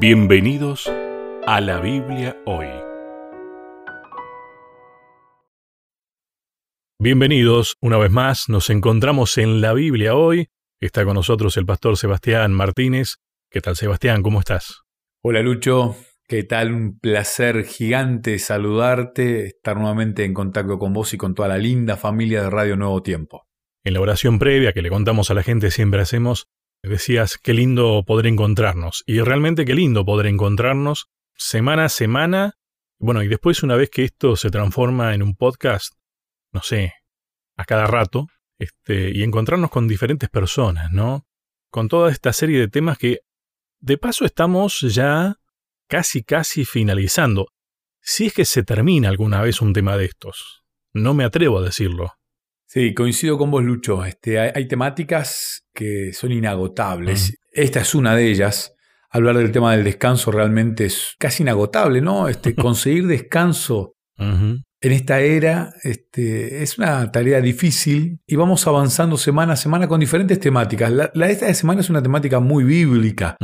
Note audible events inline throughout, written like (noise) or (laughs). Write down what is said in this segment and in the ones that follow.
Bienvenidos a la Biblia hoy. Bienvenidos una vez más, nos encontramos en la Biblia hoy. Está con nosotros el pastor Sebastián Martínez. ¿Qué tal Sebastián? ¿Cómo estás? Hola Lucho, ¿qué tal? Un placer gigante saludarte, estar nuevamente en contacto con vos y con toda la linda familia de Radio Nuevo Tiempo. En la oración previa que le contamos a la gente siempre hacemos, decías, qué lindo poder encontrarnos. Y realmente qué lindo poder encontrarnos semana a semana. Bueno, y después una vez que esto se transforma en un podcast, no sé, a cada rato, este, y encontrarnos con diferentes personas, ¿no? Con toda esta serie de temas que, de paso, estamos ya casi, casi finalizando. Si es que se termina alguna vez un tema de estos. No me atrevo a decirlo. Sí, coincido con vos, Lucho. Este, hay, temáticas que son inagotables. Esta es una de ellas. Hablar del tema del descanso realmente es casi inagotable, ¿no? Este, (laughs) conseguir descanso en esta era este, es una tarea difícil y vamos avanzando semana a semana con diferentes temáticas. La, de esta semana es una temática muy bíblica.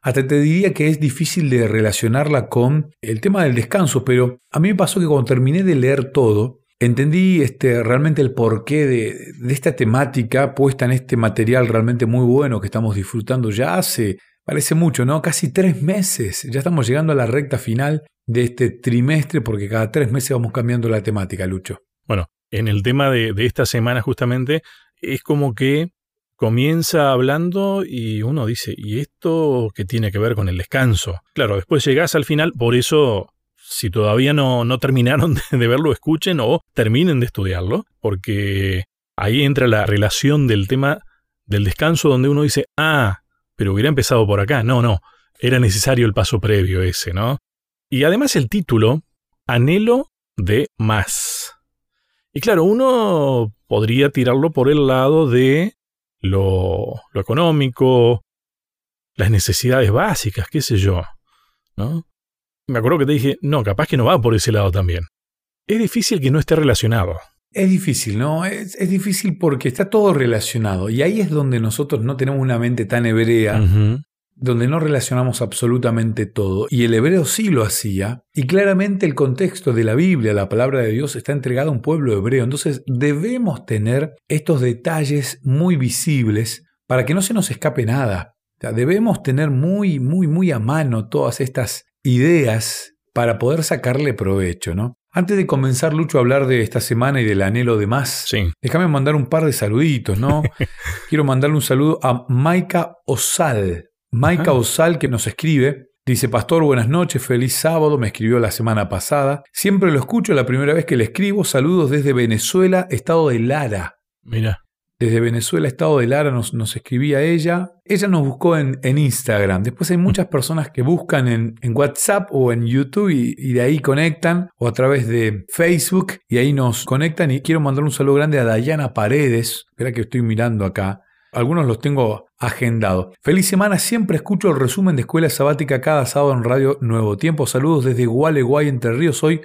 Hasta te diría que es difícil de relacionarla con el tema del descanso, pero a mí me pasó que cuando terminé de leer todo, Entendí este, realmente el porqué de, de, esta temática puesta en este material realmente muy bueno que estamos disfrutando ya hace, parece mucho, ¿no? Casi tres meses. Ya estamos llegando a la recta final de este trimestre porque cada tres meses vamos cambiando la temática, Lucho. Bueno, en el tema de, de esta semana justamente es como que comienza hablando y uno dice, ¿y esto qué tiene que ver con el descanso? Claro, después llegas al final, por eso si todavía no, no (laughs) terminaron de, verlo, escuchen o terminen de estudiarlo, porque ahí entra la relación del tema del descanso donde uno dice, ah, pero hubiera empezado por acá. No, no, era necesario el paso previo ese, ¿no? Y además el título, Anhelo de más. Y claro, uno podría tirarlo por el lado de lo, lo económico, las necesidades básicas, qué sé yo, ¿no? Me acuerdo que te dije, no, capaz que no va por ese lado también. Es difícil que no esté relacionado. Es difícil, ¿no? Es, difícil porque está todo relacionado. Y ahí es donde nosotros no tenemos una mente tan hebrea, donde no relacionamos absolutamente todo. Y el hebreo sí lo hacía. Y claramente el contexto de la Biblia, la palabra de Dios, está entregada a un pueblo hebreo. Entonces debemos tener estos detalles muy visibles para que no se nos escape nada. debemos tener muy, muy, muy a mano todas estas ideas para poder sacarle provecho, ¿no? Antes de comenzar, Lucho, a hablar de esta semana y del anhelo de más, déjame mandar un par de saluditos, ¿no? (laughs) Quiero mandarle un saludo a Maika Osal. Maika Osal que nos escribe. Dice, Pastor, buenas noches, feliz sábado, me escribió la semana pasada. Siempre lo escucho, la primera vez que le escribo. Saludos desde Venezuela, estado de Lara. Mira. Desde Venezuela, Estado de Lara, nos, nos escribía ella. Ella nos buscó en, Instagram. Después hay muchas personas que buscan en, WhatsApp o en YouTube y, de ahí conectan, o a través de Facebook, y ahí nos conectan. Y quiero mandar un saludo grande a Dayana Paredes. Espera que estoy mirando acá. Algunos los tengo agendados. Feliz semana, siempre escucho el resumen de Escuela Sabática cada sábado en Radio Nuevo Tiempo. Saludos desde Gualeguay, Entre Ríos. Soy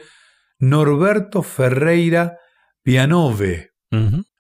Norberto Ferreira Pianove.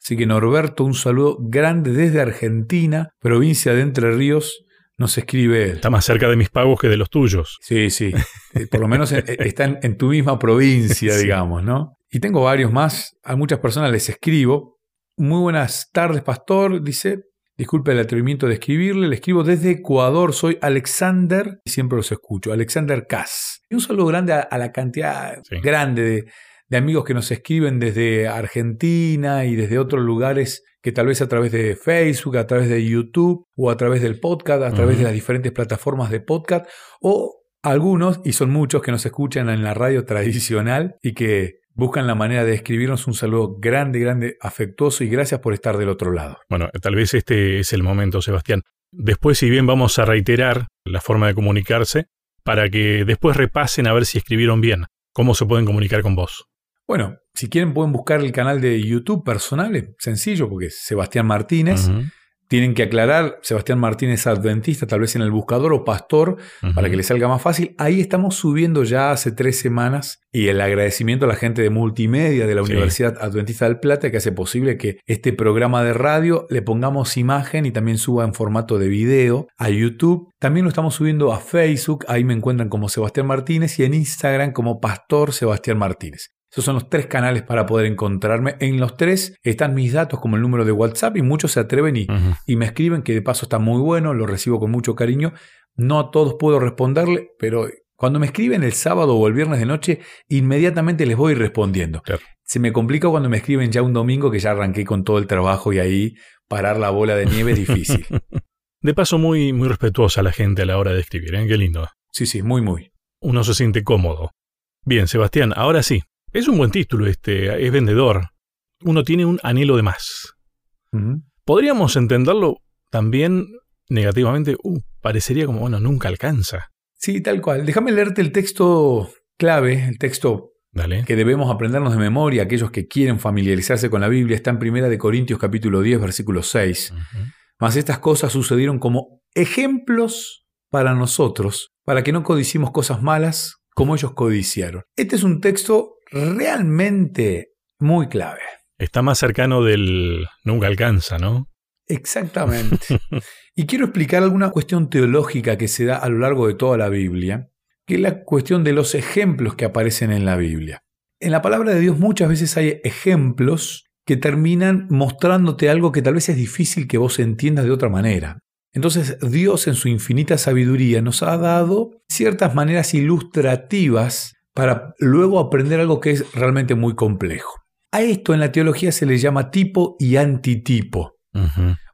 Así que Norberto, un saludo grande desde Argentina, provincia de Entre Ríos. Nos escribe él. Está más cerca de mis pagos que de los tuyos. Sí, sí. Eh, por lo menos eh, está en, tu misma provincia, (laughs) digamos, ¿no? Y tengo varios más. A muchas personas les escribo. Muy buenas tardes, pastor. Dice, disculpe el atrevimiento de escribirle. Le escribo desde Ecuador. Soy Alexander. Y siempre los escucho. Alexander Kass. Y un saludo grande a, la cantidad grande de de amigos que nos escriben desde Argentina y desde otros lugares que tal vez a través de Facebook, a través de YouTube o a través del podcast, a través de las diferentes plataformas de podcast o algunos, y son muchos que nos escuchan en la radio tradicional y que buscan la manera de escribirnos un saludo grande, grande, afectuoso y gracias por estar del otro lado. Bueno, tal vez este es el momento, Sebastián. Después, si bien vamos a reiterar la forma de comunicarse, para que después repasen a ver si escribieron bien, cómo se pueden comunicar con vos. Bueno, si quieren pueden buscar el canal de YouTube personal, es sencillo porque es Sebastián Martínez. tienen que aclarar Sebastián Martínez Adventista, tal vez en el buscador o pastor, para que les salga más fácil. Ahí estamos subiendo ya hace tres semanas y el agradecimiento a la gente de multimedia de la Universidad Adventista del Plata que hace posible que este programa de radio le pongamos imagen y también suba en formato de video a YouTube. También lo estamos subiendo a Facebook, ahí me encuentran como Sebastián Martínez y en Instagram como Pastor Sebastián Martínez. Esos son los tres canales para poder encontrarme. En los tres están mis datos como el número de WhatsApp y muchos se atreven y, y me escriben que de paso está muy bueno, lo recibo con mucho cariño. No a todos puedo responderle, pero cuando me escriben el sábado o el viernes de noche, inmediatamente les voy respondiendo. Se me complica cuando me escriben ya un domingo que ya arranqué con todo el trabajo y ahí parar la bola de nieve es difícil. (laughs) de paso, muy, muy respetuosa la gente a la hora de escribir, ¿eh? Qué lindo. Sí, sí, muy, muy. Uno se siente cómodo. Bien, Sebastián, ahora sí, es un buen título este, es vendedor. Uno tiene un anhelo de más. Podríamos entenderlo también negativamente, uh, parecería como, bueno, nunca alcanza. Sí, tal cual. Déjame leerte el texto clave, el texto que debemos aprendernos de memoria, aquellos que quieren familiarizarse con la Biblia, está en Primera de Corintios capítulo 10, versículo 6. Mas estas cosas sucedieron como ejemplos para nosotros, para que no codicimos cosas malas como ellos codiciaron. Este es un texto realmente muy clave. Está más cercano del nunca alcanza, ¿no? Exactamente. (laughs) y quiero explicar alguna cuestión teológica que se da a lo largo de toda la Biblia, que es la cuestión de los ejemplos que aparecen en la Biblia. En la palabra de Dios muchas veces hay ejemplos que terminan mostrándote algo que tal vez es difícil que vos entiendas de otra manera. Entonces Dios en su infinita sabiduría nos ha dado ciertas maneras ilustrativas para luego aprender algo que es realmente muy complejo. A esto en la teología se le llama tipo y antitipo,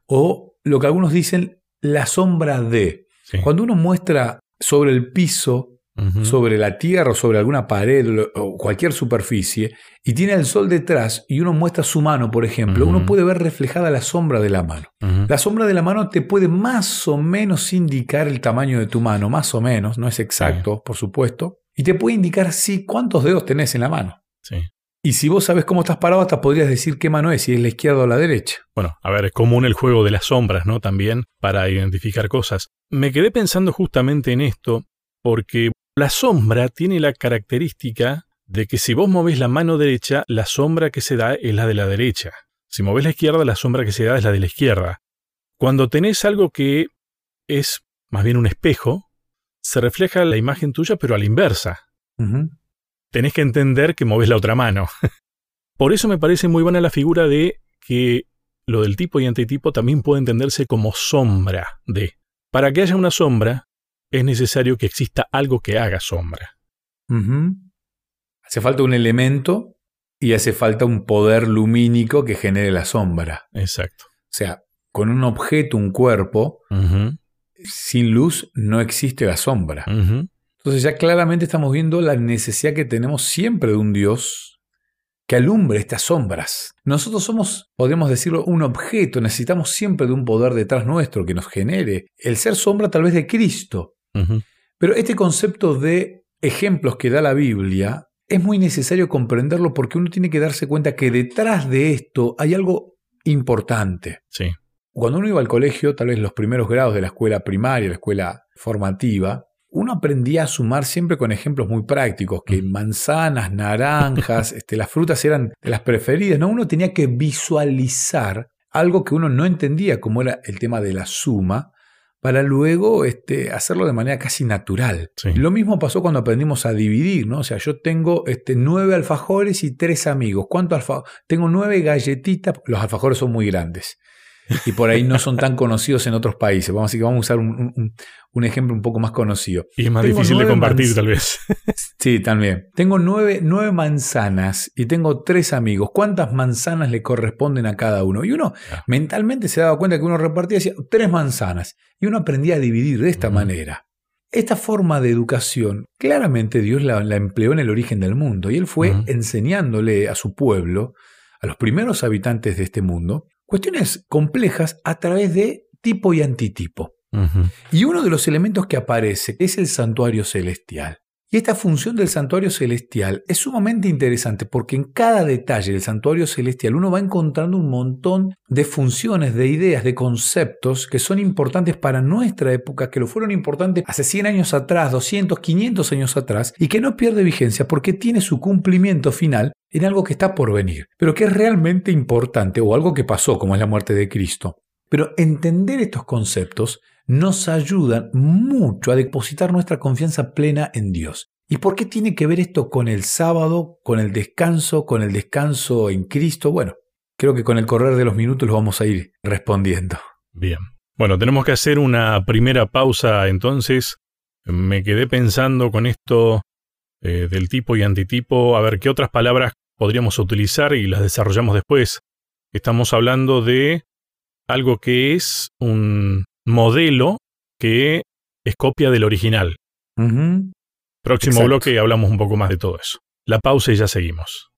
o lo que algunos dicen la sombra de. Cuando uno muestra sobre el piso, sobre la tierra o sobre alguna pared o cualquier superficie, y tiene el sol detrás y uno muestra su mano, por ejemplo, uno puede ver reflejada la sombra de la mano. La sombra de la mano te puede más o menos indicar el tamaño de tu mano, más o menos, no es exacto, por supuesto, y te puede indicar sí cuántos dedos tenés en la mano. Sí. Y si vos sabes cómo estás parado, hasta podrías decir qué mano es, si es la izquierda o la derecha. Bueno, a ver, es común el juego de las sombras, ¿no? También para identificar cosas. Me quedé pensando justamente en esto, porque la sombra tiene la característica de que si vos movés la mano derecha, la sombra que se da es la de la derecha. Si movés la izquierda, la sombra que se da es la de la izquierda. Cuando tenés algo que es más bien un espejo, se refleja la imagen tuya, pero a la inversa. Tenés que entender que moves la otra mano. (laughs) Por eso me parece muy buena la figura de que lo del tipo y antitipo también puede entenderse como sombra de. Para que haya una sombra, es necesario que exista algo que haga sombra. Hace falta un elemento y hace falta un poder lumínico que genere la sombra. Exacto. O sea, con un objeto, un cuerpo, sin luz no existe la sombra. Entonces ya claramente estamos viendo la necesidad que tenemos siempre de un Dios que alumbre estas sombras. Nosotros somos, podemos decirlo, un objeto, necesitamos siempre de un poder detrás nuestro que nos genere el ser sombra tal vez de Cristo. Pero este concepto de ejemplos que da la Biblia es muy necesario comprenderlo porque uno tiene que darse cuenta que detrás de esto hay algo importante. Sí. Cuando uno iba al colegio, tal vez los primeros grados de la escuela primaria, la escuela formativa, uno aprendía a sumar siempre con ejemplos muy prácticos, que manzanas, naranjas, (laughs) este, las frutas eran de las preferidas, ¿no? Uno tenía que visualizar algo que uno no entendía, como era el tema de la suma, para luego este, hacerlo de manera casi natural. Lo mismo pasó cuando aprendimos a dividir, ¿no? O sea, yo tengo este, nueve alfajores y tres amigos. ¿Cuántos alfajores? Tengo nueve galletitas, los alfajores son muy grandes y por ahí no son tan conocidos en otros países. Vamos a, que vamos a usar un, ejemplo un poco más conocido. Y es más difícil de compartir, tal vez. (laughs) sí, también. Tengo nueve, nueve, manzanas y tengo tres amigos. ¿Cuántas manzanas le corresponden a cada uno? Y uno mentalmente se daba cuenta que uno repartía decía, tres manzanas. Y uno aprendía a dividir de esta manera. Esta forma de educación, claramente Dios la, empleó en el origen del mundo y Él fue enseñándole a su pueblo, a los primeros habitantes de este mundo, cuestiones complejas a través de tipo y antitipo. Y uno de los elementos que aparece es el santuario celestial. Y esta función del santuario celestial es sumamente interesante porque en cada detalle del santuario celestial uno va encontrando un montón de funciones, de ideas, de conceptos que son importantes para nuestra época, que lo fueron importantes hace 100 años atrás, 200, 500 años atrás, y que no pierde vigencia porque tiene su cumplimiento final en algo que está por venir, pero que es realmente importante o algo que pasó, como es la muerte de Cristo. Pero entender estos conceptos nos ayudan mucho a depositar nuestra confianza plena en Dios. ¿Y por qué tiene que ver esto con el sábado, con el descanso, con el descanso en Cristo? Bueno, creo que con el correr de los minutos lo vamos a ir respondiendo. Bien. Bueno, tenemos que hacer una primera pausa entonces. Me quedé pensando con esto eh, del tipo y antitipo, a ver qué otras palabras podríamos utilizar y las desarrollamos después. Estamos hablando de algo que es un modelo que es copia del original. Próximo bloque hablamos un poco más de todo eso. La pausa y ya seguimos.